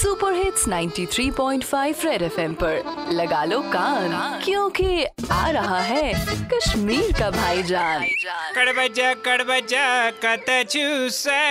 Super hits 93.5 red FM पर। लगा लो कान, क्योंकि आ रहा है कश्मीर का भाईजान। कड़बजा कड़बजा कत चूसे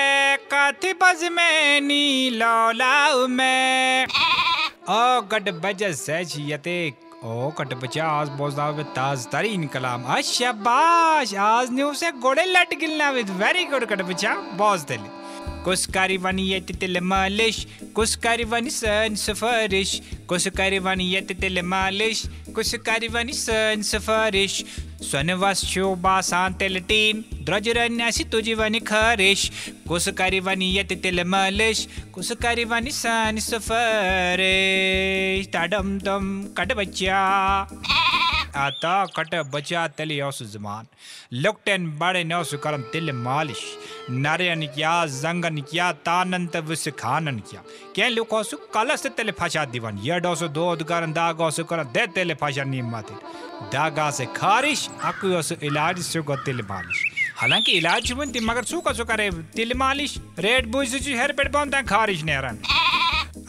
कथी बज में नी लौलाऊ में। ओ गड़बजा सच यते ओ कटबचा आज with ताज तरीन कलाम। शाबाश आज न्यू से गोड़े लट गिलना विद वेरी गुड कटबचा बोझ दिली। ये तिल मालिश कुछ कारी सन सफारिश कुछ कारी ये तिल मालिश कुछ कारी सन सफारिश सन वस शो बासान तिल टीन द्रजरन असी तुझी वनी खारिश कुछ कारी ये तिल मालिश कुछ कारी सन सफारिश ताडम दम कट बच्चा आता, कट बचा तली औस जमान। लुकटन बड़े नौस करम तिल मालिश। नरयन क्या, जंगन क्या, तानंत विस खानन क्या। के लुकोसु कलस तेले फाशा दीवन। ये डोसु दो करन दागोसु कर दे तेले फाशा नीम माते दागा से खारिश अकुयोसु इलाज सुको तिल मालिश। हालाँकि इलाज वन मगर सु करे तिल मालिश। रेड बुझ हेर पेट बंदा खारिश नेरन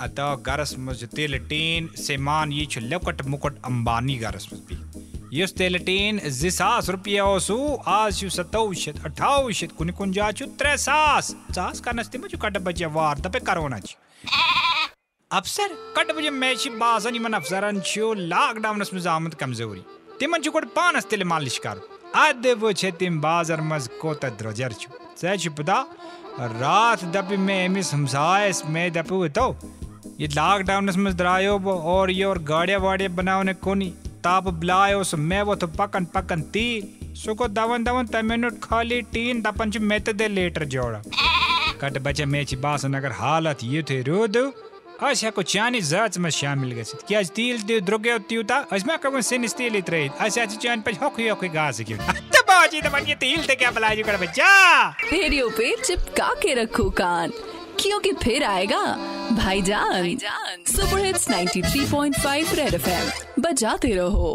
अतः गरस मुझ तिल टीन से मान ये लकट मुकट अंबानी गरस मुझ भी Jūs teletīn zisās rupjausu, आज यू सतौशत अठाउशत कुनि कुंजाचु त्रे सास कट बजे वार तपे करोना अफसर कट बजे मेची बाजन यमन अफसरन छु लॉकडाउन में आमद कमज़ोरी। तिमन छु कोड पानस तिल मालिश कर। अद वो तिम बाज़ार मज कोत द्रोजर से छु पता, रात में एमिस हमसायस में दपु तो ये लॉकडाउन में द्रायो और ये और गाड़िया वाड़िया बनावने कोनी, ताप ब्लायोस मेवो तो पकन पकन ती सुको दवन दवन तमिनुट खाली टीन दपन मेत दे लेटर जोड़ा। कट बचे मेची बासन अगर हालत ये थे रोद अस हेको चानी जाच में शामिल गसित क्या तील दे द्रोगे अस मा कवन सिन स्टील इत रही अस चान पे हक हक गास क्यों बाजी तो बनिए तील ते क्या बलाजी कर बच्चा। रेडियो पे चिपका के रखो कान क्योंकि फिर आएगा भाईजान। सुपर हिट्स 93.5 रेड एफएम बजाते रहो।